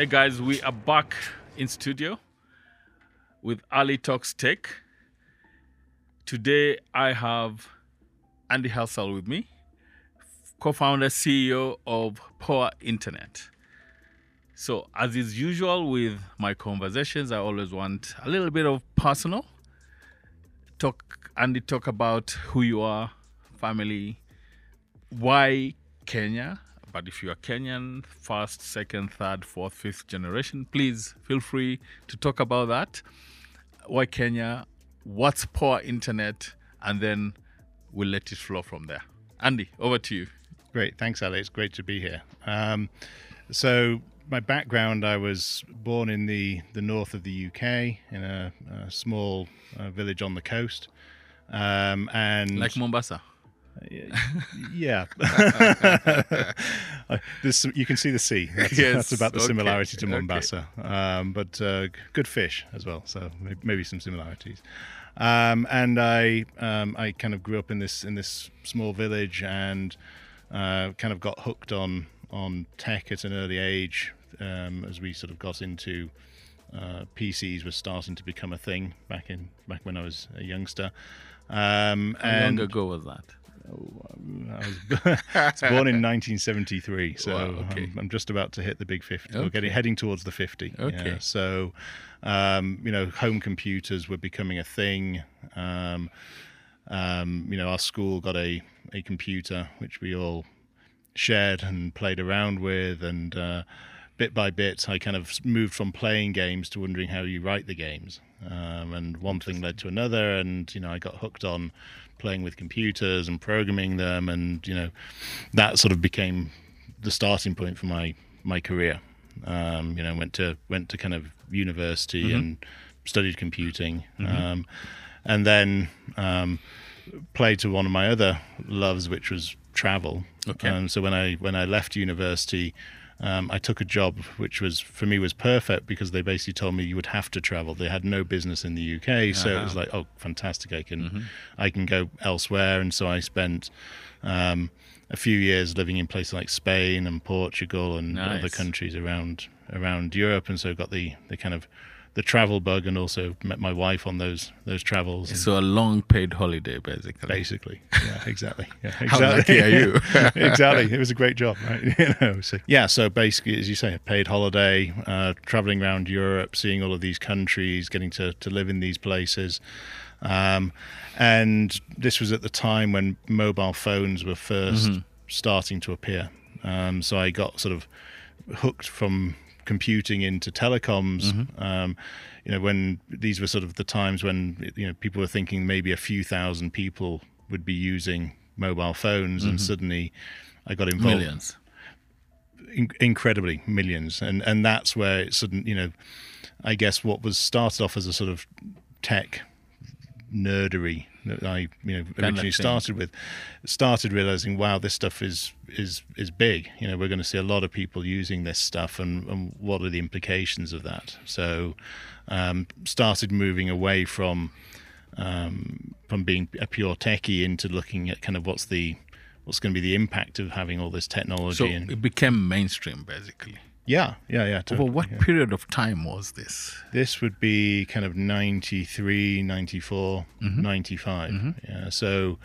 Hey guys, we are back in studio with Ali Talks Tech. Today I have Andy Halsall with me, co-founder CEO of POA Internet. So, as is usual with my conversations, I always want a little bit of personal talk. Andy, talk about who you are, family, why Kenya. But if you are Kenyan, first, second, third, fourth, fifth generation, please feel free to talk about that. Why Kenya? What's POA Internet? And then we'll let it flow from there. Andy, over to you. Great, thanks, Alex. Great to be here. Um, so, my background, I was born in the, the north of the UK in a, a small uh, village on the coast. Um, and Like Mombasa. Yeah, this you can see the sea. That's, Yes, that's about the okay, similarity to okay. Mombasa. Um, but uh, good fish as well, so maybe some similarities. Um, and I um, I kind of grew up in this in this small village and uh, kind of got hooked on on tech at an early age um, as we sort of got into uh, PCs were starting to become a thing back in back when I was a youngster. Um, How and long ago was that? I was, I was born in 1973, so Wow, okay. I'm, I'm just about to hit the big 50. We're getting heading towards the 50. yeah. Okay. So, um, you know, home computers were becoming a thing. Um, um, you know, our school got a a computer which we all shared and played around with, and uh, bit by bit, I kind of moved from playing games to wondering how you write the games. Um, and one thing led to another, and you know, I got hooked on playing with computers and programming them, and you know, that sort of became the starting point for my my career. Um, you know, went to went to kind of university and studied computing, um, and then um, played to one of my other loves, which was travel. Okay. So when I when I left university, um, I took a job which was for me was perfect because they basically told me you would have to travel. They had no business in the UK, so it was like, oh, fantastic! I can I can go elsewhere, and so I spent. Um, a few years living in places like Spain and Portugal and other countries around around Europe, and so got the, the kind of the travel bug, and also met my wife on those those travels. So a long paid holiday, basically. basically. Yeah, exactly. Yeah, exactly. How lucky are you? exactly. It was a great job, right? you know. So yeah. So basically, as you say, a paid holiday, uh, traveling around Europe, seeing all of these countries, getting to to live in these places. Um, and this was at the time when mobile phones were 1st starting to appear. Um, so I got sort of hooked from computing into telecoms. Um, you know, when these were sort of the times when you know people were thinking maybe a few thousand people would be using mobile phones, and suddenly I got involved Millions. in- incredibly millions, and and that's where it sudden you know, I guess what was started off as a sort of tech nerdery that I you know originally started with, started realizing wow this stuff is is is big. You know we're going to see a lot of people using this stuff, and, and what are the implications of that? So, um, started moving away from um, from being a pure techie into looking at kind of what's the what's going to be the impact of having all this technology So and it became mainstream, basically. Yeah yeah yeah Over what yeah. period of time was this? this would be kind of 93 94 Mm-hmm. 95 yeah so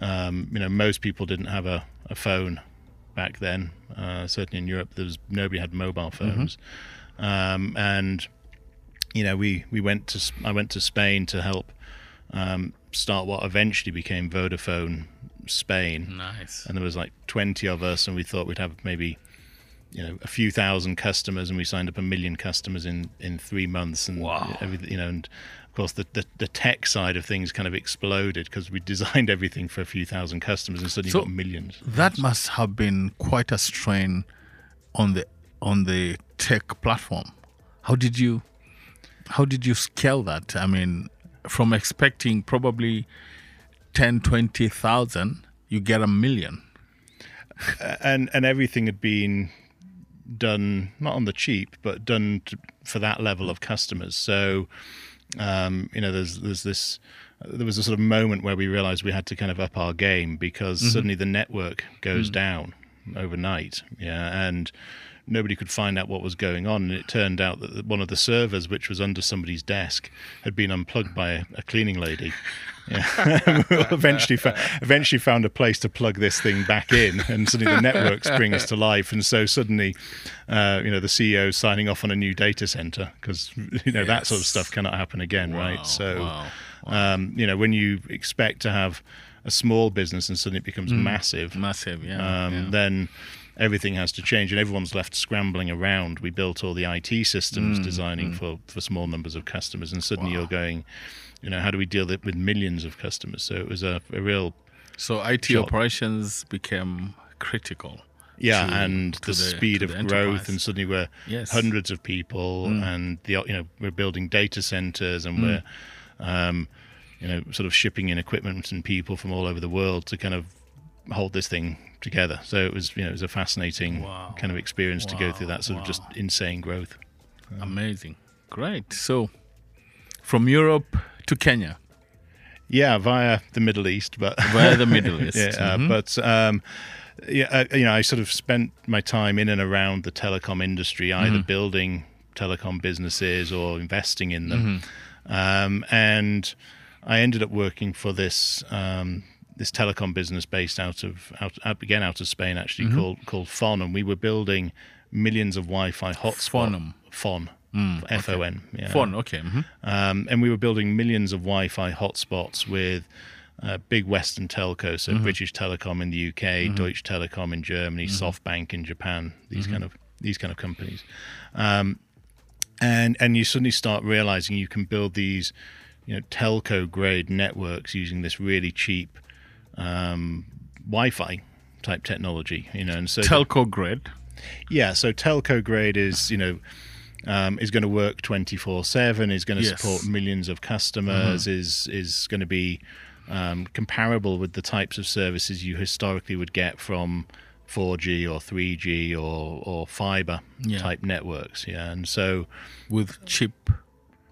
um, you know most people didn't have a, a phone back then uh, certainly in europe there was nobody had mobile Mm-hmm. phones um, and you know we we went to I went to spain to help um, start what eventually became vodafone spain Nice. and there was like 20 of us and we thought we'd have maybe you know a few thousand customers and we signed up a million customers in in three months and Wow. everything you know and of course the, the, the tech side of things kind of exploded because we designed everything for a few thousand customers and suddenly So- got millions That must have been quite a strain on the on the tech platform. How did you how did you scale that? I mean, from expecting probably 10, 20,000, you get a million. and and everything had been done not on the cheap but done to, for that level of customers. So um, you know there's there's this there was a sort of moment where we realized we had to kind of up our game because suddenly the network goes down overnight. Yeah and nobody could find out what was going on. And it turned out that one of the servers, which was under somebody's desk, had been unplugged by a, a cleaning lady. Yeah. eventually, fa- eventually found a place to plug this thing back in, and suddenly the network springs to life. And so suddenly, uh, you know, the CEO signing off on a new data center because you know that sort of stuff cannot happen again, Wow, right? So, wow, um, you know, when you expect to have a small business and suddenly it becomes massive, Massive, yeah. um, yeah. then everything has to change and everyone's left scrambling around. We built all the IT systems Mm, designing for, for small numbers of customers, and suddenly you're going, you know, how do we deal with millions of customers? So it was a, a real, so IT operations became critical. yeah, to- and to the, the- speed of the growth, and suddenly we're Yes. hundreds of people, and the you know we're building data centers, and we're um, you know sort of shipping in equipment and people from all over the world to kind of hold this thing together. So it was you know it was a fascinating Wow. kind of experience to go through that sort of just insane growth. Amazing. Great. So from Europe to Kenya. Yeah, via the Middle East, but Via the Middle East. yeah, uh, Mhm. but um, yeah, uh, you know, I sort of spent my time in and around the telecom industry, either Mm-hmm. building telecom businesses or investing in them, Mm-hmm. um, and I ended up working for this. Um, this telecom business based out of out, out again out of Spain actually Mm-hmm. called called Fon and we were building millions of Wi-Fi hotspots. Fon, Mm, F O N. Yeah. Fun. Okay. mhm. Um, and we were building millions of Wi-Fi hotspots with uh, big Western telcos, so British Telecom in the UK, Deutsche Telekom in Germany, SoftBank in Japan. These kind of these kind of companies, um, and and you suddenly start realizing you can build these, you know, telco grade networks using this really cheap um, Wi-Fi type technology. You know, and so Telco grid. yeah, so telco grade is you know um, is going to work twenty four seven. Is going to Yes. support millions of customers. Is is going to be um, comparable with the types of services you historically would get from 4G or 3G or or fiber Yeah. type networks. Yeah, and so with cheap,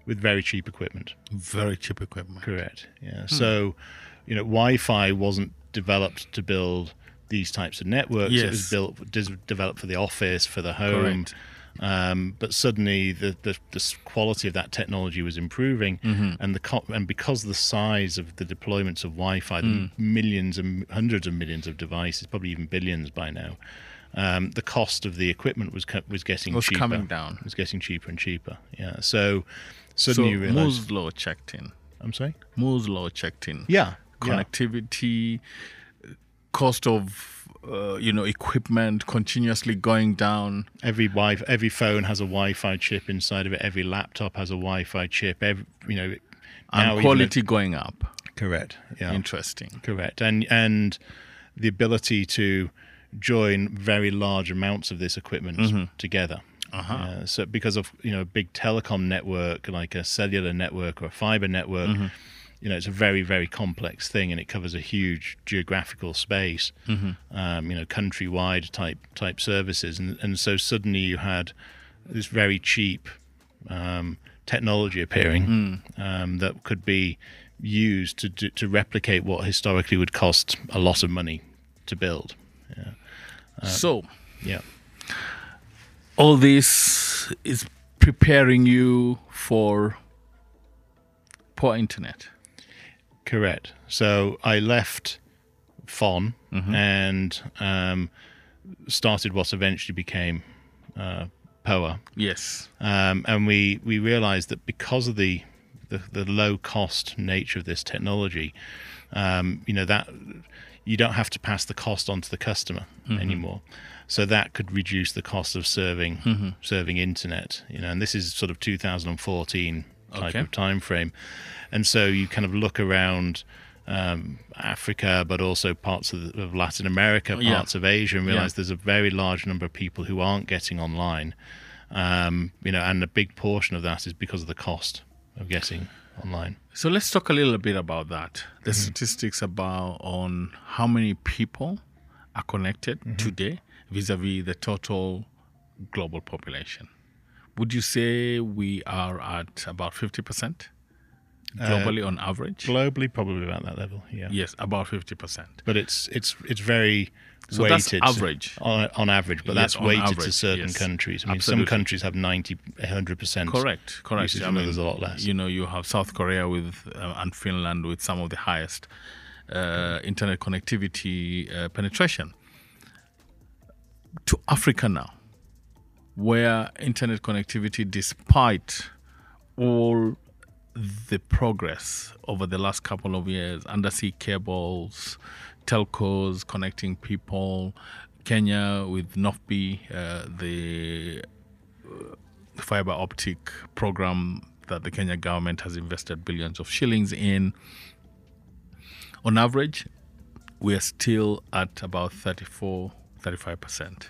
with very cheap equipment. very cheap equipment. Correct. Yeah. So, you know, Wi-Fi wasn't developed to build these types of networks. Yes. It was built, developed for the office, for the home. Correct. Um, but suddenly, the, the the quality of that technology was improving, Mm-hmm. and the co- and because the size of the deployments of Wi-Fi, Mm. the millions and hundreds of millions of devices, probably even billions by now. Um, the cost of the equipment was was getting Was cheaper. coming down. Was getting cheaper and cheaper. Yeah. So suddenly So you realize. Moore's law checked in. I'm sorry. Moore's law checked in. Yeah. yeah. Connectivity, cost of uh, you know equipment continuously going down. every wi every phone has a Wi-Fi chip inside of it. Every laptop has a Wi-Fi chip. Every you know, And even quality going up. correct. Yeah, Interesting. correct. And and the ability to join very large amounts of this equipment together. Uh-huh. Uh, so because of you know a big telecom network like a cellular network or a fiber network, you know it's a very very complex thing and it covers a huge geographical space, um, you know countrywide type type services and and so suddenly you had this very cheap um, technology appearing um, that could be used to do, to replicate what historically would cost a lot of money to build. so Yeah. All this is preparing you for POA internet. Correct. So I left Fon Mm-hmm. and um, started what eventually became uh, POA. Yes. Um, and we, we realized that because of the, the, the low cost nature of this technology, um, you know, that you don't have to pass the cost on to the customer Mm-hmm. anymore. So that could reduce the cost of serving Mm-hmm. serving internet. You know, and this is sort of 2014 type Okay. of time frame. And so you kind of look around um, Africa, but also parts of, the, of Latin America, Yeah. parts of Asia, and realize Yeah. there's a very large number of people who aren't getting online. Um, you know, and a big portion of that is because of the cost of getting online. So let's talk a little bit about that. The statistics about on how many people are connected today vis-a-vis the total global population. Would you say we are at about 50%? globally on average? Globally, probably about that level. Yeah. Yes, about 50%. But it's it's it's very So that's weighted average. on, on average, but Yes, that's weighted to certain yes. countries. I mean, Absolutely. some countries have 90, 100%. Correct, correct. usage, I mean, others a lot less. You know, you have South Korea with uh, and Finland with some of the highest uh, internet connectivity uh, penetration. To Africa now, where internet connectivity, despite all the progress over the last couple of years, undersea cables, telcos connecting people, Kenya with NOFBI, uh, the fiber optic program that the Kenya government has invested billions of shillings in. On average, we are still at about 34, 35%.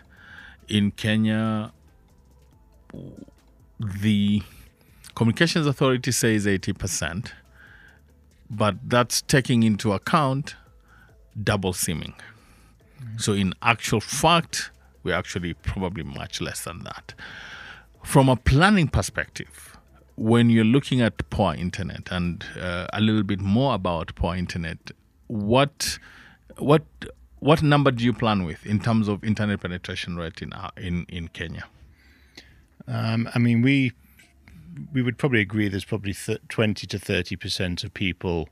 In Kenya, the Communications Authority says 80%, but that's taking into account double simming. So, in actual fact, we're actually probably much less than that. From a planning perspective, when you're looking at POA internet and uh, a little bit more about POA internet, what what what number do you plan with in terms of internet penetration rate in uh, in in Kenya? Um, I mean, we we would probably agree there's probably th- 20 to 30 percent of people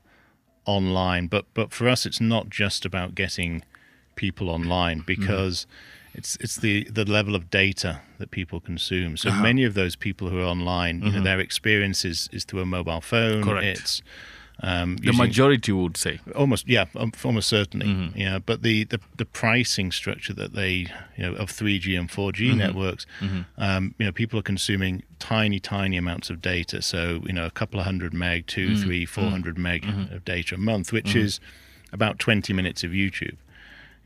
online, but but for us, it's not just about getting people online because it's it's the the level of data that people consume. So many of those people who are online, you know, their experience is, is through a mobile phone. Correct. It's um, The majority would say. almost yeah um, almost certainly Mm-hmm. yeah but the, the the pricing structure that they you know of 3g and 4g Mm-hmm. networks um, you know people are consuming tiny tiny amounts of data so you know a couple of hundred meg two Mm-hmm. three four hundred meg of data a month which is about 20 minutes of youtube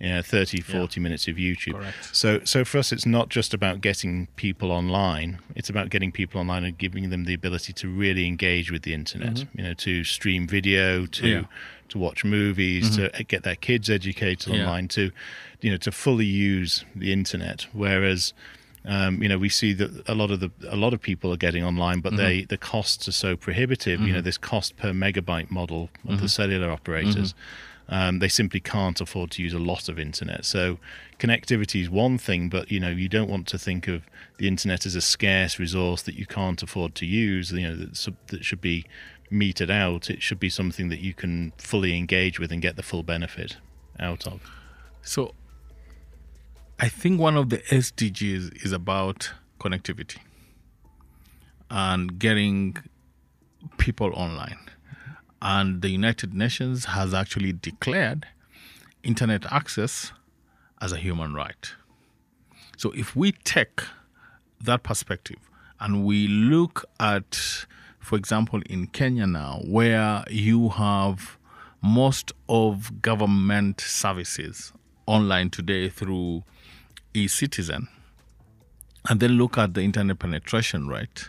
yeah 30 40 minutes of youtube Correct. so so for us it's not just about getting people online it's about getting people online and giving them the ability to really engage with the internet you know to stream video to Mm-hmm. Yeah. to watch movies to get their kids educated Yeah. online to you know to fully use the internet whereas um, you know we see that a lot of the a lot of people are getting online but they Mm-hmm. the costs are so prohibitive you know this cost per megabyte model of Mm-hmm. the cellular operators um, they simply can't afford to use a lot of internet. So connectivity is one thing, but you know you don't want to think of the internet as a scarce resource that you can't afford to use. You know that, that should be meted out. It should be something that you can fully engage with and get the full benefit out of. So, I think one of the SDGs is about connectivity and getting people online. And the United Nations has actually declared internet access as a human right. So, if we take that perspective and we look at, for example, in Kenya now, where you have most of government services online today through e citizen, and then look at the internet penetration rate,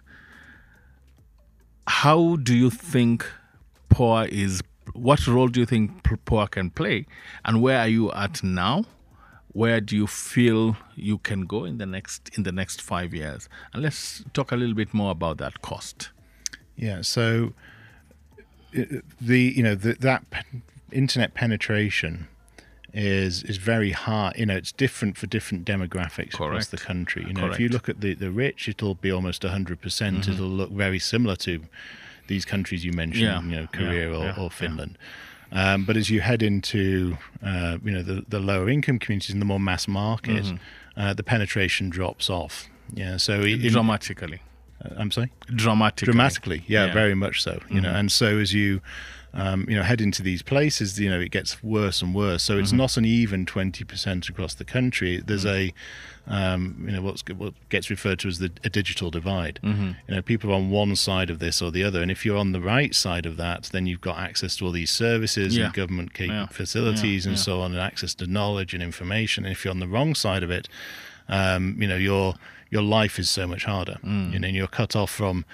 how do you think POA is? What role do you think POA can play, and where are you at now? Where do you feel you can go in the next in the next five years? And let's talk a little bit more about that cost. Yeah. So the you know the, that internet penetration is is very high. You know, it's different for different demographics across the country. You know, if you look at the the rich, it'll be almost hundred percent. Mm-hmm. It'll look very similar to these countries you mentioned. Yeah. You know, Yeah. Korea or, Yeah. or Finland. Um, but as you head into uh, you know the, the lower income communities and the more mass market, uh, the penetration drops off. Yeah, so dramatically, I'm sorry dramatically, dramatically yeah, Yeah. very much so you know and so as you um, you know head into these places you know it gets worse and worse so it's not an even 20% across the country there's a um, you know what's what gets referred to as the a digital divide you know people are on one side of this or the other and if you're on the right side of that then you've got access to all these services Yeah. and government Yeah. facilities Yeah. and so on and access to knowledge and information and if you're on the wrong side of it um, you know your your life is so much harder. Mm. You know, and you're cut off from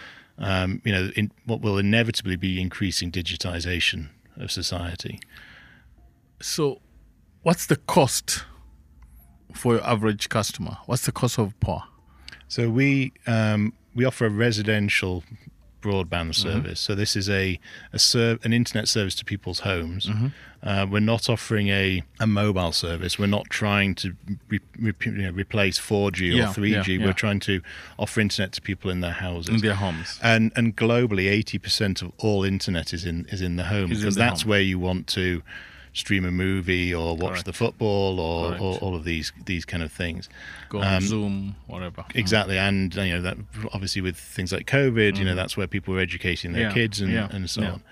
um, you know in what will inevitably be increasing digitization of society. So, what's the cost for your average customer? What's the cost of POA? So we um, we offer a residential broadband service. So this is a, a serv- an internet service to people's homes. Mm-hmm. Uh, we're not offering a, a mobile service. We're not trying to re- re- you know, replace 4G or Yeah, 3G. yeah, yeah. We're trying to offer internet to people in their houses. in their homes. and and globally, eighty percent of all internet is in is in the home Is because that's home. where you want to stream a movie or watch Correct. the football or, or all of these these kind of things. Go on Zoom, whatever. Exactly, and you know that obviously with things like COVID, you know that's where people are educating their. Yeah, kids and, yeah, and so yeah. on.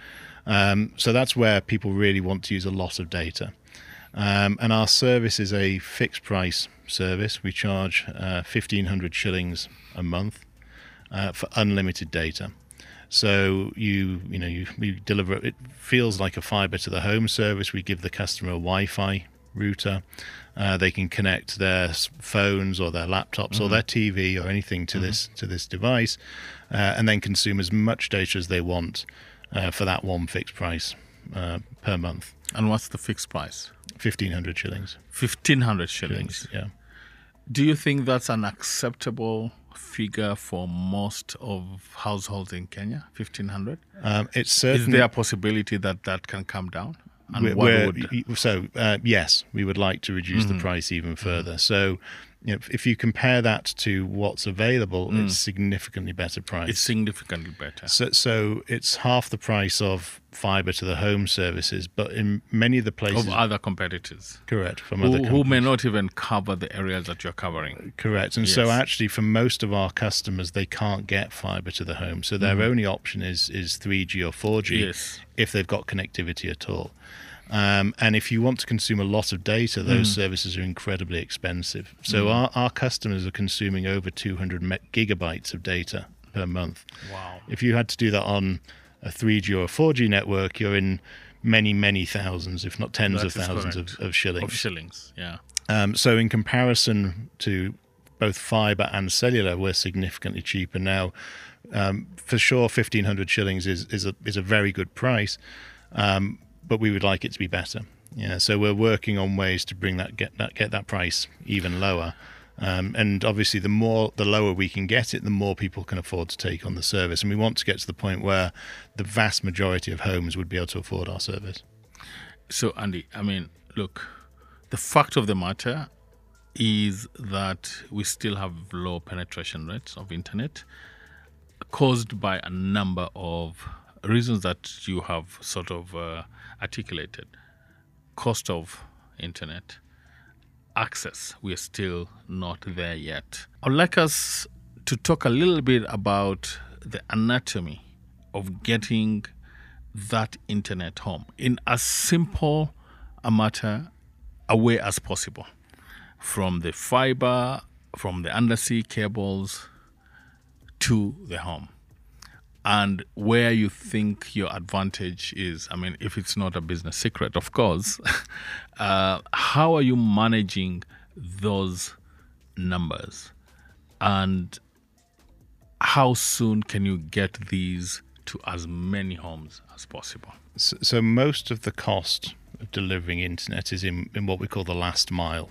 Um, so that's where people really want to use a lot of data. Um, and our service is a fixed price service. We charge uh, 1,500 shillings a month uh, for unlimited data. So you you know you we deliver it feels like a fiber to the home service. We give the customer a Wi-Fi router. Uh, they can connect their phones or their laptops or their TV or anything to this to this device, uh, and then consume as much data as they want uh, for that one fixed price uh, per month. And what's the fixed price? Fifteen hundred shillings. Fifteen hundred shillings. Yeah. Do you think that's an acceptable figure for most of households in Kenya? Fifteen hundred. Um, it's Is certainly there a possibility that that can come down? And We're- what we're- would so uh, yes, we would like to reduce Mm-hmm. the price even further. So, you know, if- if you compare that to what's available, it's significantly better price. Mm. it's significantly better? so, so it's half the price of fiber to the home services, but in many of the places, Of other competitors correct from other who, companies. who may not even cover the areas that you're covering. Correct. And so actually for most of our customers they can't get fiber to the home. So their only option is is 3G or 4G Mm-hmm. Yes. if they've got connectivity at all. Um, and if you want to consume a lot of data, those Mm. services are incredibly expensive. So our, our customers are consuming over 200 me- gigabytes of data per month. Wow. If you had to do that on a 3G or a 4G network, you're in many, many thousands, if not tens That of thousands of, of shillings. Of shillings, yeah. Um, so in comparison to both fiber and cellular, we're significantly cheaper now. Um, for sure, fifteen hundred shillings is is a is a very good price, um, but we would like it to be better. Yeah, so we're working on ways to bring that get that get that price even lower. Um, and obviously, the more the lower we can get it, the more people can afford to take on the service. And we want to get to the point where the vast majority of homes would be able to afford our service. So, Andy, I mean, look, the fact of the matter is that we still have low penetration rates of internet caused by a number of reasons that you have sort of uh, articulated. Cost of internet, access, we are still not there yet. I'd like us to talk a little bit about the anatomy of getting that internet home in as simple a matter away as possible from the fiber from the undersea cables to the home and where you think your advantage is i mean if it's not a business secret of course uh, how are you managing those numbers? And how soon can you get these to as many homes as possible? So, so most of the cost of delivering internet is in, in what we call the last mile,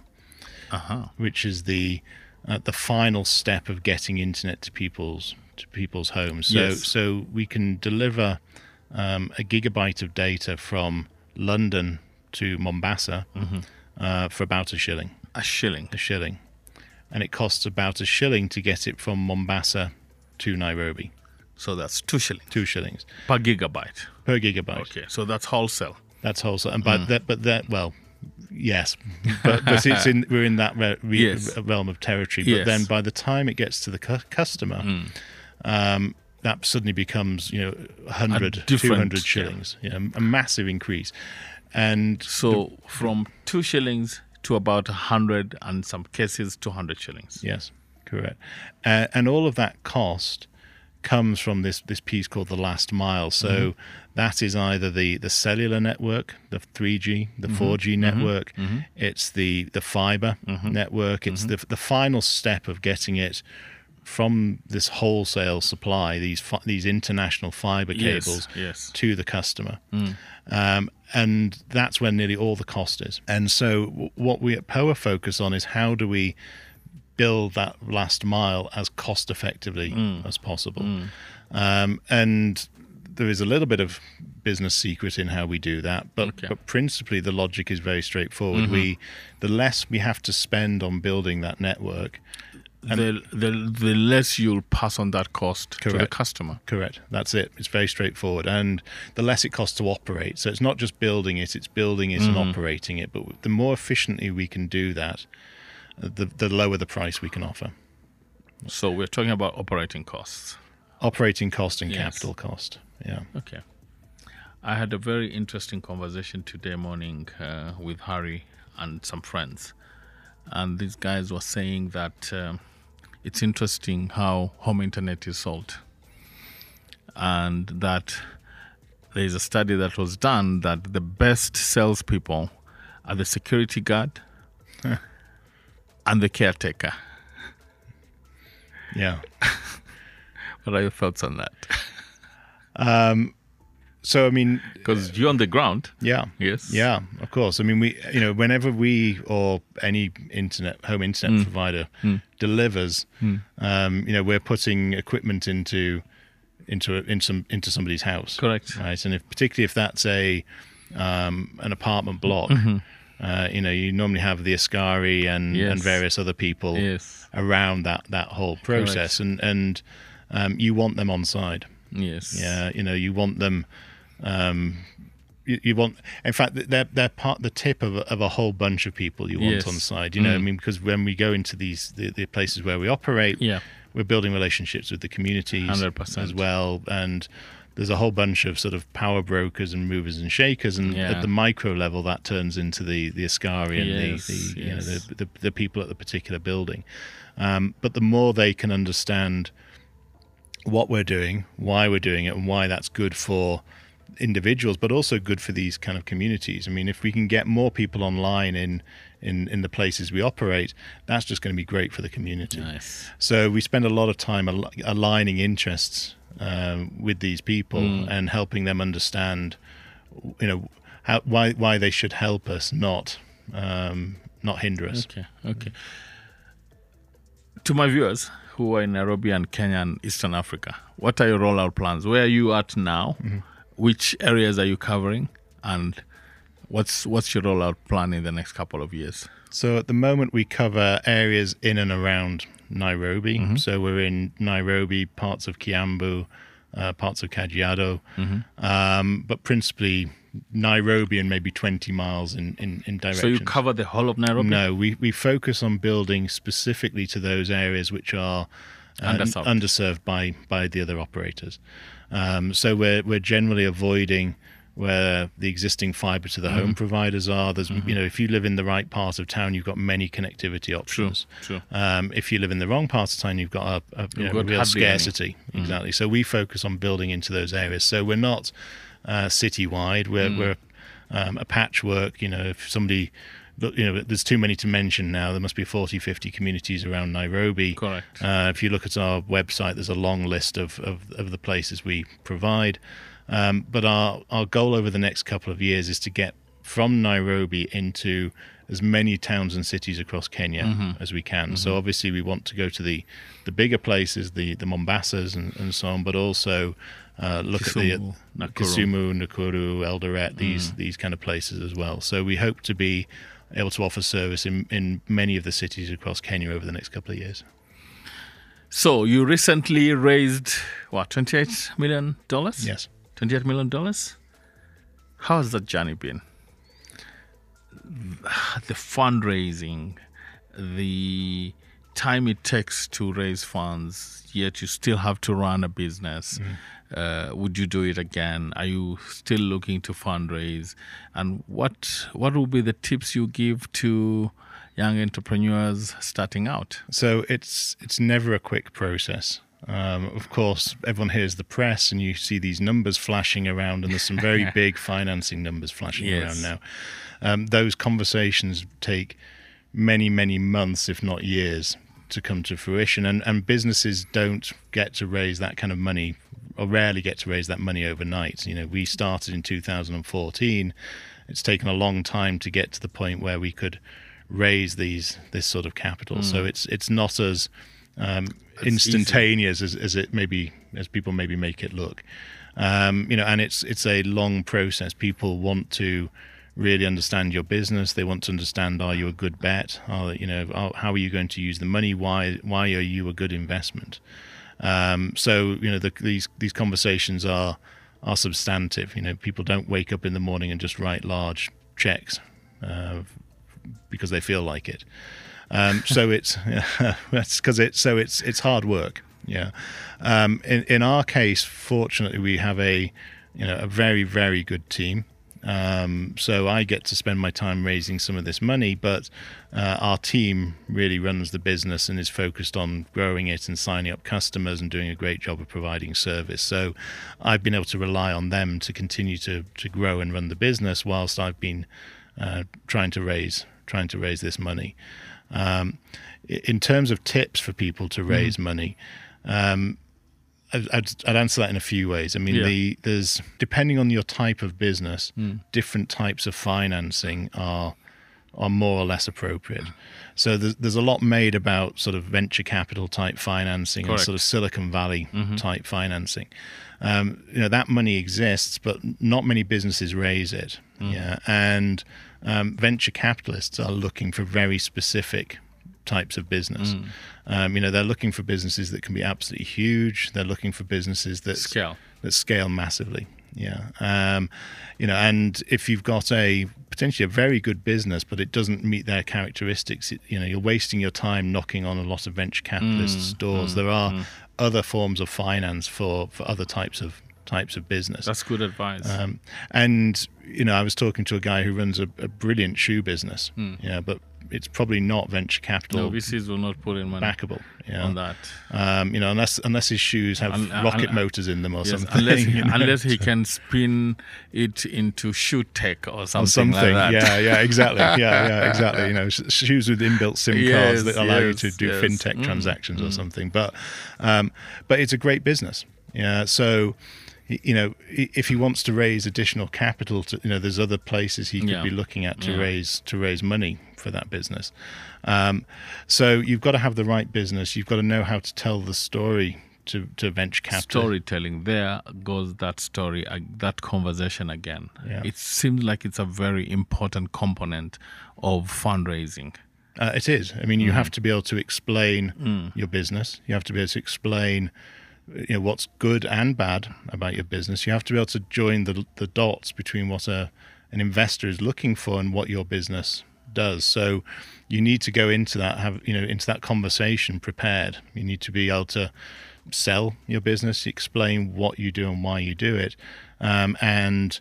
uh-huh. which is the uh, the final step of getting internet to people's to people's homes. So Yes. so we can deliver um, a gigabyte of data from London to Mombasa uh, for about a shilling. a shilling A shilling, and it costs about a shilling to get it from Mombasa to Nairobi. so that's two shillings Two shillings per gigabyte per gigabyte. okay so that's wholesale That's wholesale, and but that, but that, well, yes, but, but it's in we're in that re- Yes. realm of territory. But Yes. then by the time it gets to the cu- customer, um, that suddenly becomes you know 100, different- 200 yeah. shillings, know, a massive increase, and so from two shillings to about a hundred and some cases 200 shillings Yes, correct. Uh, and all of that cost comes from this this piece called the last mile. So mm-hmm. that is either the the cellular network, the 3G, the mm-hmm. 4G mm-hmm. network. It's the the fiber network. It's the the final step of getting it from this wholesale supply, these fi- these international fiber cables yes. to the customer. Um, and that's where nearly all the cost is. And so, w- what we at POA focus on is how do we build that last mile as cost effectively Mm. as possible. Um, and there is a little bit of business secret in how we do that, but Okay. but principally the logic is very straightforward. Mm-hmm. We the less we have to spend on building that network, the, the the less you'll pass on that cost to the customer. Correct. That's it. It's very straightforward, and the less it costs to operate. So it's not just building it; it's building it and operating it. But the more efficiently we can do that, the the lower the price we can offer. So we're talking about operating costs. Operating cost and Yes. capital cost. Yeah. Okay. I had a very interesting conversation today morning uh, with Harry and some friends. And these guys were saying that um, it's interesting how home internet is sold. And that there is a study that was done that the best salespeople are the security guard and the caretaker. Yeah. What are your thoughts on that? Um, So I mean, Because you're on the ground. yeah. Yes. Yeah, of course. I mean, we, you know, whenever we or any internet home internet provider delivers, um, you know, we're putting equipment into into into some into somebody's house, Correct. right? And if particularly if that's a um, an apartment block, uh, you know, you normally have the askari and Yes. and various other people Yes. around that that whole process, and and um, you want them on side. Yes. Yeah, you know, you want them. Um, you, you want, in fact, they're they're part the tip of a, of a whole bunch of people you want Yes. on side. You know, I Mm. mean, because when we go into these the, the places where we operate, Yeah. we're building relationships with the communities 100%. as well, and there's a whole bunch of sort of power brokers and movers and shakers, and Yeah. at the micro level, that turns into the the askari and Yes, the, the you know the, the the people at the particular building. Um, but the more they can understand what we're doing, why we're doing it, and why that's good for individuals, but also good for these kind of communities. I mean, if we can get more people online in in, in the places we operate, that's just going to be great for the community. Nice. So we spend a lot of time al- aligning interests um, with these people and helping them understand, you know, how why why they should help us, not um, not hinder us. Okay. Okay. To my viewers who are in Nairobi and Kenya and Eastern Africa, what are your rollout plans? Where are you at now? Which areas are you covering? And what's what's your rollout plan in the next couple of years? So at the moment, we cover areas in and around Nairobi. So we're in Nairobi, parts of Kiambu, uh, parts of Kajiado, um, but principally Nairobi and maybe 20 miles in, in, in direction. So you cover the whole of Nairobi? No, we, we focus on building specifically to those areas which are uh, Underserved. underserved by, by the other operators. Um, so we're, we're generally avoiding where the existing fiber to the Mm-hmm. home providers are. There's, you know, if you live in the right part of town, you've got many connectivity options. True. Um, if you live in the wrong part of town, you've got a, a you know, real hardly any. Mm. scarcity. Exactly. So we focus on building into those areas. So we're not uh, citywide. We're, Mm. we're um, a patchwork. You know, if somebody, you know, there's too many to mention now. There must be 40, 50 communities around Nairobi. Correct. Uh, if you look at our website, there's a long list of, of, of the places we provide. Um, but our, our goal over the next couple of years is to get from Nairobi into as many towns and cities across Kenya Mm-hmm. as we can. So obviously we want to go to the, the bigger places, the, the Mombasas and, and so on, but also uh, look Kisumu, at the Nakuru. Kisumu, Nakuru, Eldoret, these these kind of places as well. So we hope to be able to offer service in, in many of the cities across Kenya over the next couple of years. So you recently raised what, twenty eight million dollars? Yes. Twenty eight million dollars? How has that journey been? The fundraising, the time it takes to raise funds, yet you still have to run a business. Mm. Uh, would you do it again? Are you still looking to fundraise? And what what will be the tips you give to young entrepreneurs starting out? So it's it's never a quick process. Um, of course, everyone hears the press, and you see these numbers flashing around, and there's some very big financing numbers flashing Yes. around now. Um, those conversations take many, many months, if not years, to come to fruition, and and businesses don't get to raise that kind of money, rarely get to raise that money overnight. You know, we started in 2014. It's taken a long time to get to the point where we could raise these this sort of capital. So it's it's not as um, Hmm. Instantaneous as, as it maybe as people maybe make it look. Um, you know, and it's it's a long process. People want to really understand your business. They want to understand: Are you a good bet? Are you know? Are, how are you going to use the money? Why why are you a good investment? Um, so you know, the, these these conversations are are substantive. You know, people don't wake up in the morning and just write large checks uh, because they feel like it. Um, so it's that's because it's so it's it's hard work. Yeah. Um, in in our case, fortunately, we have a you know a very very good team. Um, so I get to spend my time raising some of this money, but uh, our team really runs the business and is focused on growing it and signing up customers and doing a great job of providing service. So I've been able to rely on them to continue to to grow and run the business whilst I've been uh, trying to raise trying to raise this money. Um, in terms of tips for people to raise money, um, I'd, I'd, answer that in a few ways. I mean, Yeah. the there's depending on your type of business, different types of financing are are more or less appropriate. So there's, there's a lot made about sort of venture capital type financing Correct. and sort of Silicon Valley type financing. Um, you know that money exists, but not many businesses raise it. Yeah, and um, venture capitalists are looking for very specific types of business. Um, you know, they're looking for businesses that can be absolutely huge. They're looking for businesses that Scale. that scale massively. Yeah, um, you know, and if you've got a potentially a very good business, but it doesn't meet their characteristics, it, you know, you're wasting your time knocking on a lot of venture capitalists' doors. there are other forms of finance for for other types of types of business. That's good advice. Um, and you know, I was talking to a guy who runs a, a brilliant shoe business. Yeah, but it's probably not venture capital no, VCs will not put in money backable. Yeah. on that. Um, you know, unless unless his shoes have Un- rocket un- motors in them or Yes, something. unless he, you know. unless he can spin it into shoe tech or something, or something. like that. Yeah, yeah, exactly. Yeah, yeah, exactly. You know, shoes with inbuilt SIM cards Yes, that allow you to do yes. fintech Mm, transactions or something. But, um, but it's a great business. Yeah. So, you know, if he wants to raise additional capital, to you know, there's other places he could Yeah. be looking at to Yeah. raise to raise money for that business. Um, so you've got to have the right business. You've got to know how to tell the story to to venture capital. Storytelling. There goes that story, uh, that conversation again. Yeah. It seems like it's a very important component of fundraising. Uh, it is. I mean, you have to be able to explain Mm. your business. You have to be able to explain, you know, what's good and bad about your business. You have to be able to join the the dots between what a an investor is looking for and what your business does. So, you need to go into that have you know into that conversation prepared. You need to be able to sell your business, explain what you do and why you do it, um, and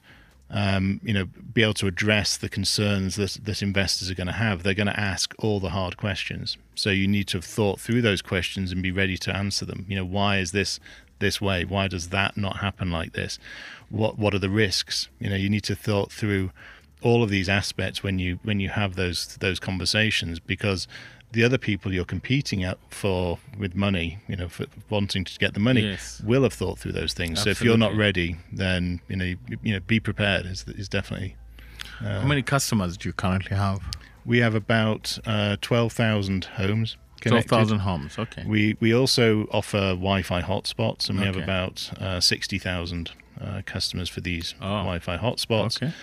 um, you know, be able to address the concerns that, that investors are going to have. They're going to ask all the hard questions. So you need to have thought through those questions and be ready to answer them. You know, why is this this way? Why does that not happen like this? What what are the risks? You know, you need to thought through all of these aspects when you when you have those those conversations because the other people you're competing at for with money, you know, for wanting to get the money, Yes. will have thought through those things. So if you're not ready, then you know, you, you know, be prepared. Is is definitely. How many customers do you currently have? We have about uh, twelve thousand homes. Twelve thousand homes. Okay. We we also offer Wi-Fi hotspots, and we have about uh, sixty thousand uh, customers for these Oh. Wi-Fi hotspots. Okay.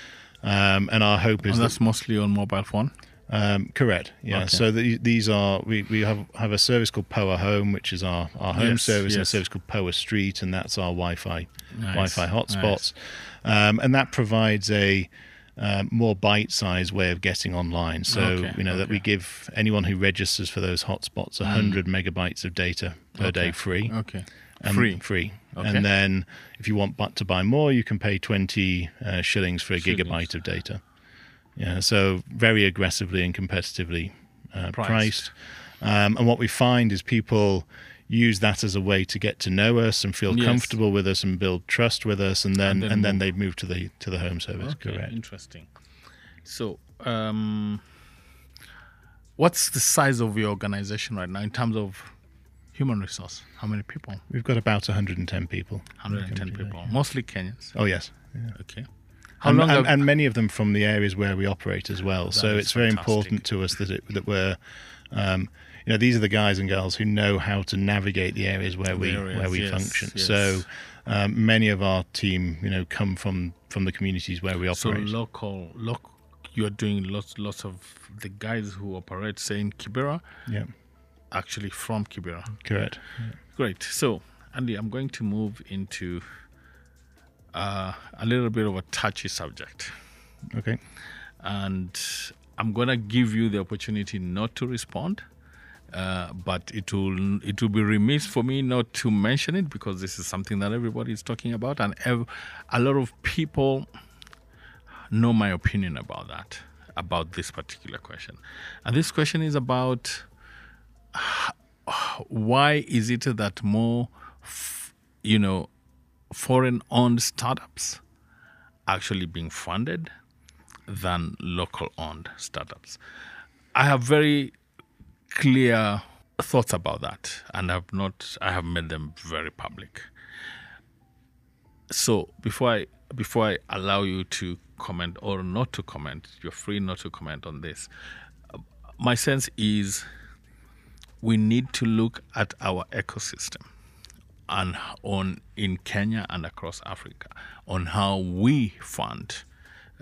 Um, and our hope is And that that's mostly on mobile phone. Um, correct. Yeah. Okay. So the, these are we, we have have a service called Power Home, which is our, our home Yes, service, and a service called Power Street, and that's our Wi-Fi Nice, Wi-Fi hotspots, um, and that provides a uh, more bite-sized way of getting online. So Okay, you know that we. Mm. give anyone who registers for those hotspots 100 megabytes of data per day free. Okay. And Free. free. Okay. And then if you want to buy more, you can pay 20 uh, shillings for a Shillings. gigabyte of data. Yeah, so very aggressively and competitively uh, Priced. priced. Um, and what we find is people use that as a way to get to know us and feel Yes. comfortable with us and build trust with us, and then And and then then, they move to the to the home service. Okay, Correct. interesting. So, um, what's the size of your organization right now in terms of human resource? How many people? We've got about 110 people. 110 Company, people, mostly Kenyans. Oh yes. Yeah. Okay. How and, long and, and many of them from the areas where we operate as well. so is it's very important to us that it, that we're, um, you know, these are the guys and girls who know how to navigate the areas where we areas, where we yes, function. yes. So um, many of our team, you know, come from from the communities where we operate. So local, local, you are doing lots, lots of the guys who operate, say in Kibera, yeah, actually from Kibera. correct. Great. So, Andy, I'm going to move into uh, a little bit of a touchy subject, Okay. and I'm gonna give you the opportunity not to respond. Uh, but it will it will be remiss for me not to mention it because this is something that everybody is talking about, and ev- a lot of people know my opinion about that, about this particular question. And this question is about why is it that more, you know, foreign-owned startups actually being funded than local-owned startups? I have very clear thoughts about that, and I've not. I have made them very public. So before I before I allow you to comment or not to comment, you're free not to comment on this. My sense is we need to look at our ecosystem and on in Kenya and across Africa on how we fund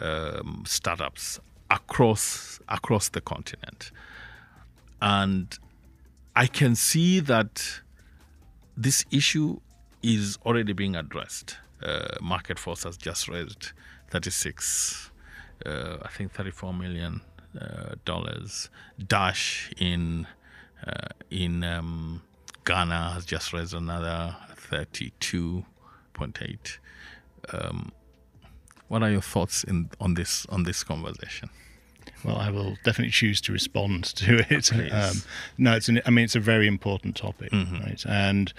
um, startups across across the continent, and I can see that this issue is already being addressed. Uh, Market Force has just raised 36, uh, I think 34 million uh, dollars. Dash in in um, Ghana has just raised another 32.8. Um, what are your thoughts in on this on this conversation? Well, I will definitely choose to respond to it. Um, no, it's an, I mean it's a very important topic, right? And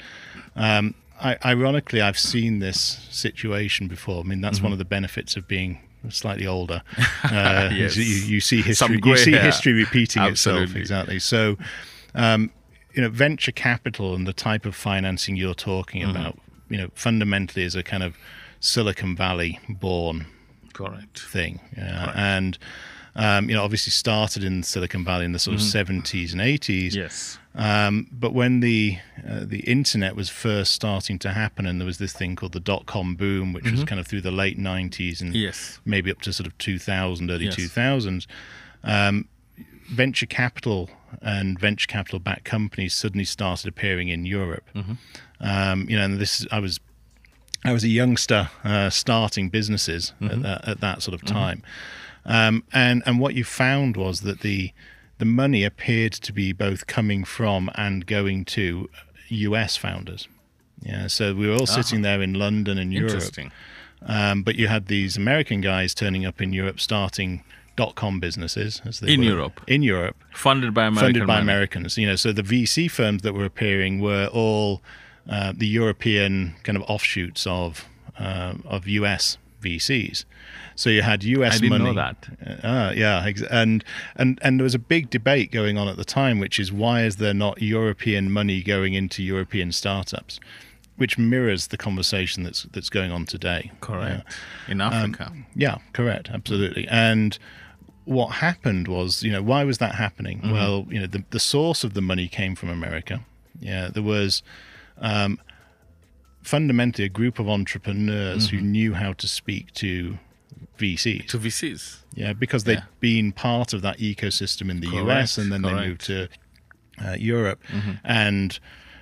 um, I, ironically, I've seen this situation before. I mean, that's one of the benefits of being slightly older. Uh, Yes. you, you see history. You see hair. history repeating itself. Exactly. So, um, you know, venture capital and the type of financing you're talking Mm-hmm. about, you know, fundamentally is a kind of Silicon Valley born Correct. thing. Yeah. And um, you know, obviously started in Silicon Valley in the sort of 70s and 80s. Yes. Um, but when the uh, the internet was first starting to happen, and there was this thing called the dot com boom, which was kind of through the late 90s and Yes. maybe up to sort of 2000, early Yes. 2000s, um, venture capital and venture capital backed companies suddenly started appearing in Europe. Um, you know, and this I was I was a youngster uh, starting businesses at, that, at that sort of time, um, and and what you found was that the the money appeared to be both coming from and going to U.S. founders. Yeah, so we were all sitting there in London and Europe, Interesting. um, but you had these American guys turning up in Europe, starting dot com businesses as they In were. Europe? In Europe, Funded by American funded by money. Americans. You know, so the VC firms that were appearing were all uh, the European kind of offshoots of uh, of US VCs. So you had US I didn't money. know that. Uh, yeah, ex- and and and there was a big debate going on at the time, which is why is there not European money going into European startups, which mirrors the conversation that's that's going on today. Correct. Yeah. In Africa. Yeah, correct, absolutely. And what happened was, you know, why was that happening? Well, you know, the the source of the money came from America. Yeah, there was um, fundamentally a group of entrepreneurs who knew how to speak to VCs. to VCs. Yeah, because they'd Yeah. been part of that ecosystem in the US, and then they moved to uh, Europe, and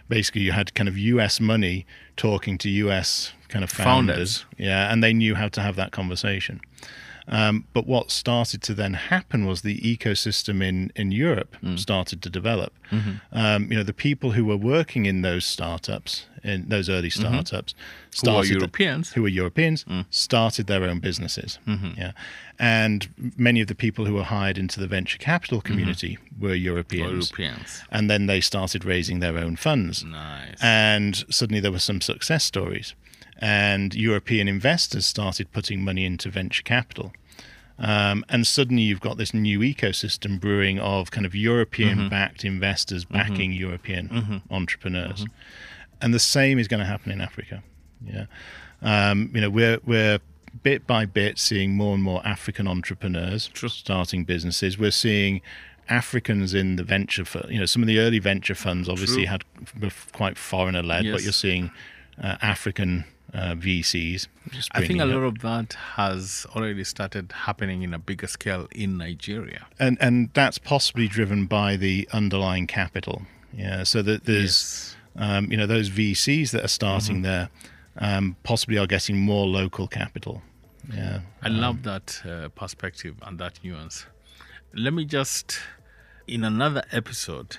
basically you had kind of US money talking to US kind of founders. Founders. Yeah, and they knew how to have that conversation. Um, but what started to then happen was the ecosystem in in Europe Mm. started to develop. Mm-hmm. Um, you know, the people who were working in those startups, in those early startups, Mm-hmm. Who are Europeans. Mm. who were Europeans, started their own businesses. Mm-hmm. Yeah, and many of the people who were hired into the venture capital Mm-hmm. community were Europeans, Europeans. and then they started raising their own funds. Nice. And suddenly there were some success stories, and European investors started putting money into venture capital. Um, and suddenly you've got this new ecosystem brewing of kind of European backed investors backing European entrepreneurs. And the same is going to happen in Africa. Yeah. Um, you know, we're, we're bit by bit seeing more and more African entrepreneurs True. starting businesses. We're seeing Africans in the venture, fu- you know, some of the early venture funds obviously True. had were quite foreigner led, but you're seeing uh, African uh, VCs. I think a up. lot of that has already started happening in a bigger scale in Nigeria. and and that's possibly driven by the underlying capital. Yeah, so that there's Yes. um, you know those VCs that are starting Mm-hmm. there um, possibly are getting more local capital. Yeah, I love that uh, perspective and that nuance. Let me just, in another episode,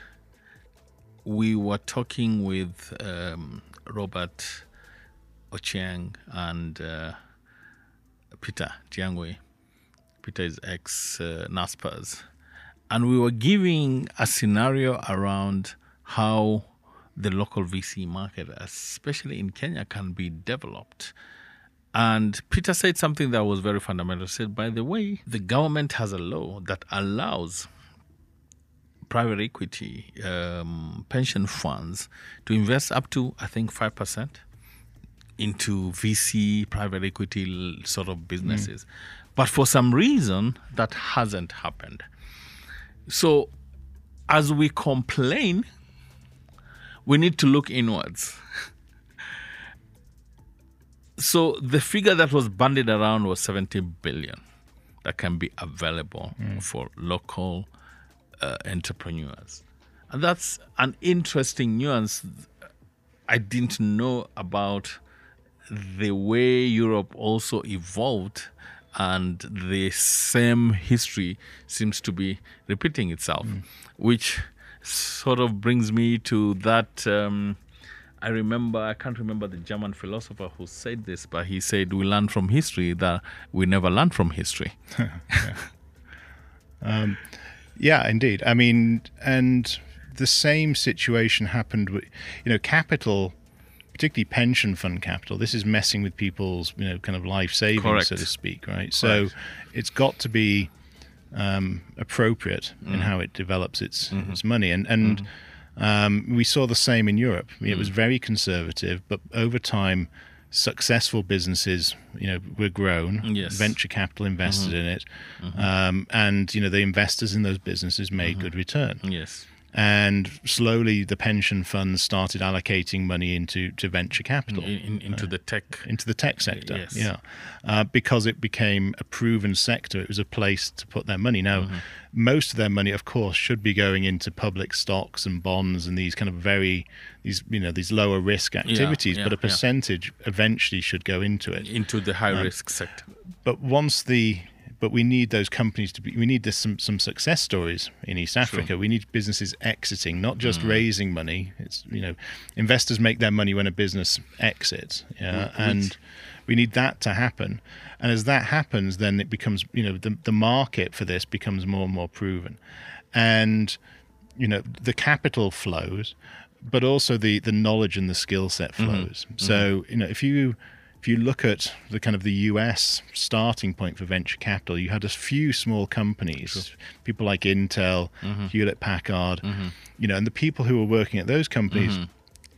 we were talking with um, Robert Ochieng and uh, Peter Jiangwei. Peter is ex uh, NASPERS. And we were giving a scenario around how the local VC market, especially in Kenya, can be developed. And Peter said something that was very fundamental. He said, by the way, the government has a law that allows private equity um, pension funds to invest up to, I think, 5% into VC private equity sort of businesses. But for some reason, that hasn't happened. So as we complain, we need to look inwards. So the figure that was bandied around was 70 billion that can be available for local uh, entrepreneurs. And that's an interesting nuance I didn't know about the way Europe also evolved and the same history seems to be repeating itself, which sort of brings me to that. Um, I remember, I can't remember the German philosopher who said this, but he said, We learn from history that we never learn from history. Yeah, indeed. I mean, and the same situation happened with, you know, capital, particularly pension fund capital. This is messing with people's, you know, kind of life savings, Correct. so to speak, right? So it's got to be um, appropriate in Mm. how it develops its Mm-hmm. its money, and and um, we saw the same in Europe. I mean, It was Mm. very conservative, but over time. Successful businesses, you know, were grown. Yes. Venture capital invested Mm-hmm. in it, um, and you know the investors in those businesses made Mm-hmm. good return Yes. And slowly the pension funds started allocating money into to venture capital In, in, into the tech. into the tech sector Yes. yeah uh, because it became a proven sector it was a place to put their money now Mm-hmm. most of their money of course should be going into public stocks and bonds and these kind of very these you know these lower risk activities yeah, but a yeah. percentage eventually should go into it into the high risk sector. but once the but we need those companies to be we need this, some some success stories in East Africa. We need businesses exiting not just Mm. raising money. It's you know investors make their money when a business exits yeah Which- and we need that to happen. And as that happens then it becomes you know the the market for this becomes more and more proven. And you know the capital flows but also the the knowledge and the skill set mm-hmm. flows. So mm-hmm. you know if you if you look at the kind of the US starting point for venture capital, you had a few small companies, people like Intel, mm-hmm. Hewlett Packard, mm-hmm. you know, and the people who were working at those companies mm-hmm.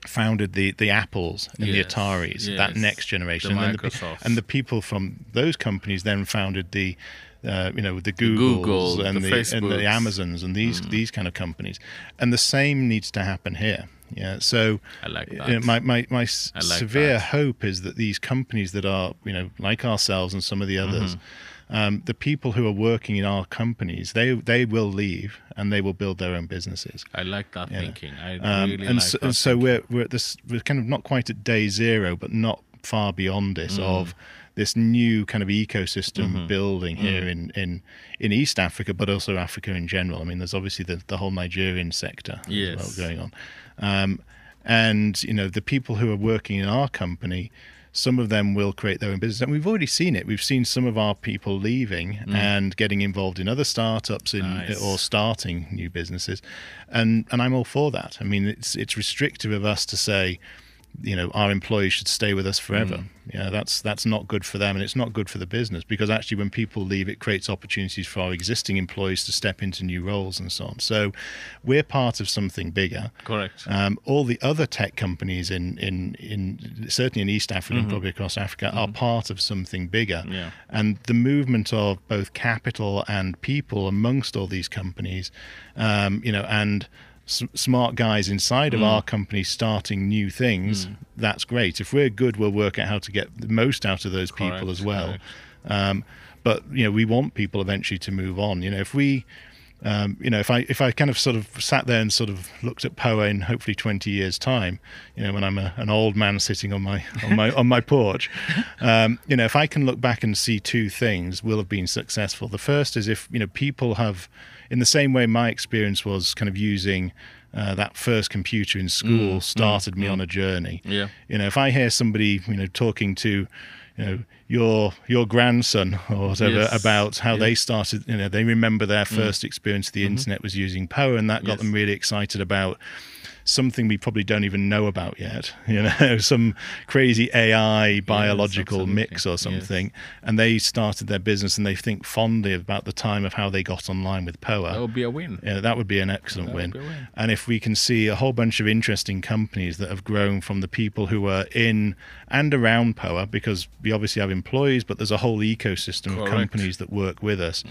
founded the the Apples and the Yes, Ataris, that next generation, The and, the, and the people from those companies then founded the. Uh, you know, the Googles Google, and, the the, and the Amazons and these these kind of companies, and the same needs to happen here. Yeah, so I like you that. know, my my, my like severe that. hope is that these companies that are you know like ourselves and some of the others, Mm-hmm. um, the people who are working in our companies, they they will leave and they will build their own businesses. I like that thinking. I Um, really and like so, that. and so we're we're at this we're kind of not quite at day zero, but not far beyond this Mm. of this new kind of ecosystem Mm-hmm. building Mm. here in, in in East Africa, but also Africa in general. I mean, there's obviously the, the whole Nigerian sector as Yes. well going on, um, and you know the people who are working in our company. Some of them will create their own business, and we've already seen it. We've seen some of our people leaving and getting involved in other startups in, Mm. Nice. or starting new businesses, and and I'm all for that. I mean, it's it's restrictive of us to say you know our employees should stay with us forever. Mm. Yeah, that's that's not good for them, and it's not good for the business because actually, when people leave, it creates opportunities for our existing employees to step into new roles and so on. So, we're part of something bigger. Correct. Um, all the other tech companies in in in certainly in East Africa mm-hmm. and probably across Africa mm-hmm. are part of something bigger. Yeah. And the movement of both capital and people amongst all these companies, um, you know, and smart guys inside of mm. our company starting new things, mm. that's great. If we're good, we'll work out how to get the most out of those correct, people as well. Um, but you know, we want people eventually to move on. You know, if we um, you know, if I if I kind of sort of sat there and sort of looked at Poa in hopefully 20 years' time, you know, when I'm a, an old man sitting on my on my on my porch, um, you know, if I can look back and see two things, we'll have been successful. The first is if you know people have in the same way my experience was kind of using uh, that first computer in school mm, started mm, me mm. on a journey. Yeah. You know, if I hear somebody, you know, talking to, you know, your your grandson or whatever yes. about how yeah. they started, you know, they remember their mm. first experience the mm-hmm. internet was using Poa and that got yes. them really excited about something we probably don't even know about yet. You know, some crazy AI biological yes, mix or something, yes. and they started their business and they think fondly about the time of how they got online with Poa. That would be a win. Yeah, that would be an excellent win. win. And if we can see a whole bunch of interesting companies that have grown from the people who are in and around Poa, because we obviously have employees, but there's a whole ecosystem Correct. of companies that work with us.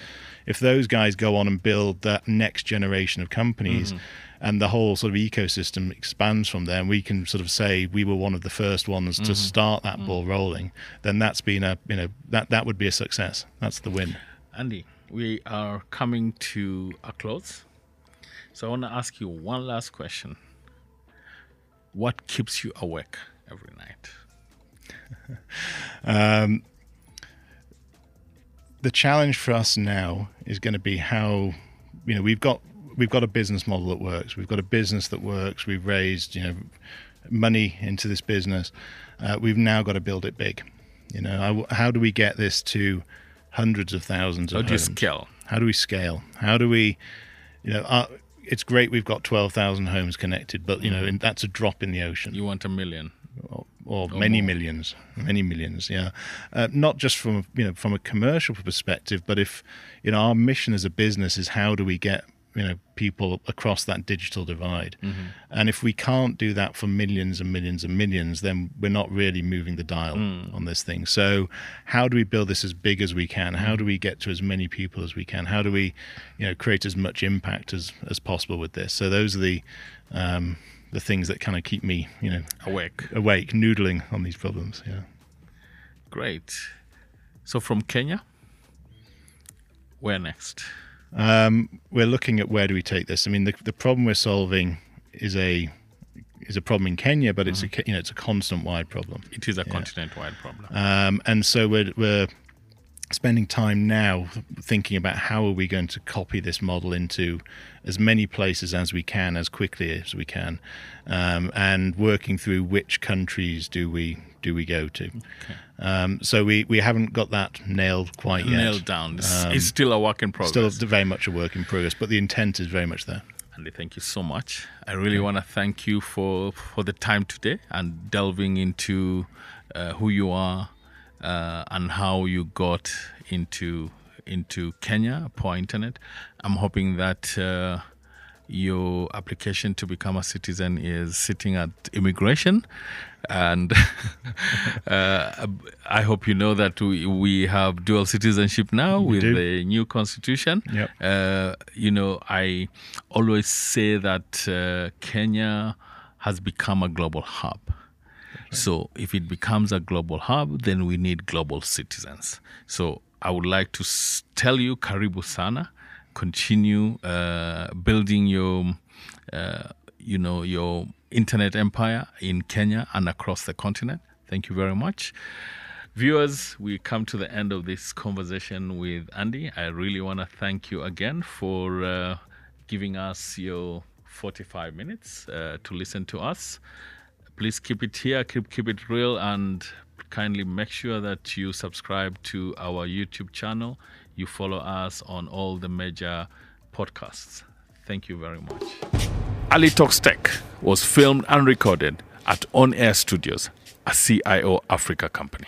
If those guys go on and build that next generation of companies. Mm-hmm and the whole sort of ecosystem expands from there and we can sort of say we were one of the first ones mm-hmm. to start that mm-hmm. ball rolling then that's been a you know that that would be a success. That's the win. Andy we are coming to a close. So i want to ask you one last question. What keeps you awake every night? Um, the challenge for us now is going to be how you know we've got we've got a business model that works. We've got a business that works. We've raised you know money into this business. Uh, we've now got to build it big. You know, how do we get this to hundreds of thousands of how do homes? you scale? How do we scale? How do we, you know, uh, it's great we've got twelve thousand homes connected, but you know, that's a drop in the ocean. You want a million. Or, or, many more. millions, many millions, yeah. Uh, not just from you know from a commercial perspective, but if you know our mission as a business is how do we get you know people across that digital divide. Mm-hmm. and if we can't do that for millions and millions and millions then we're not really moving the dial mm. on this thing. So how do we build this as big as we can? How do we get to as many people as we can? How do we you know create as much impact as as possible with this? So those are the um, the things that kind of keep me you know awake. awake noodling on these problems yeah. Great. So from kenya where next um, we're looking at where do we take this. I mean, the, the problem we're solving is a is a problem in Kenya, but it's mm-hmm. a you know it's a continent wide problem. It is a yeah. continent wide problem. Um, and so we're we're spending time now thinking about how are we going to copy this model into as many places as we can as quickly as we can um, and working through which countries do we do we go to. Okay. um, so we, we haven't got that nailed quite yet. Nailed down. It's, um, it's still a work in progress. still very much a work in progress but the intent is very much there. Andy, thank you so much. I really want to thank you for for the time today and delving into uh, who you are, uh, and how you got into into Kenya, Poa Internet. I'm hoping that uh, your application to become a citizen is sitting at immigration. And uh, I hope you know that we, we have dual citizenship now we with do. the new constitution. Yep. Uh, you know, I always say that uh, Kenya has become a global hub. So if it becomes a global hub, then we need global citizens. So I would like to tell you, Karibu Sana, continue uh, building your, uh, you know, your internet empire in Kenya and across the continent. Thank you very much. Viewers, we come to the end of this conversation with Andy. I really want to thank you again for uh, giving us your 45 minutes uh, to listen to us please keep it here, keep keep it real, and kindly make sure that you subscribe to our YouTube channel. You follow us on all the major podcasts. Thank you very much. Ali Talks Tech was filmed and recorded at On Air Studios, a CIO Africa company.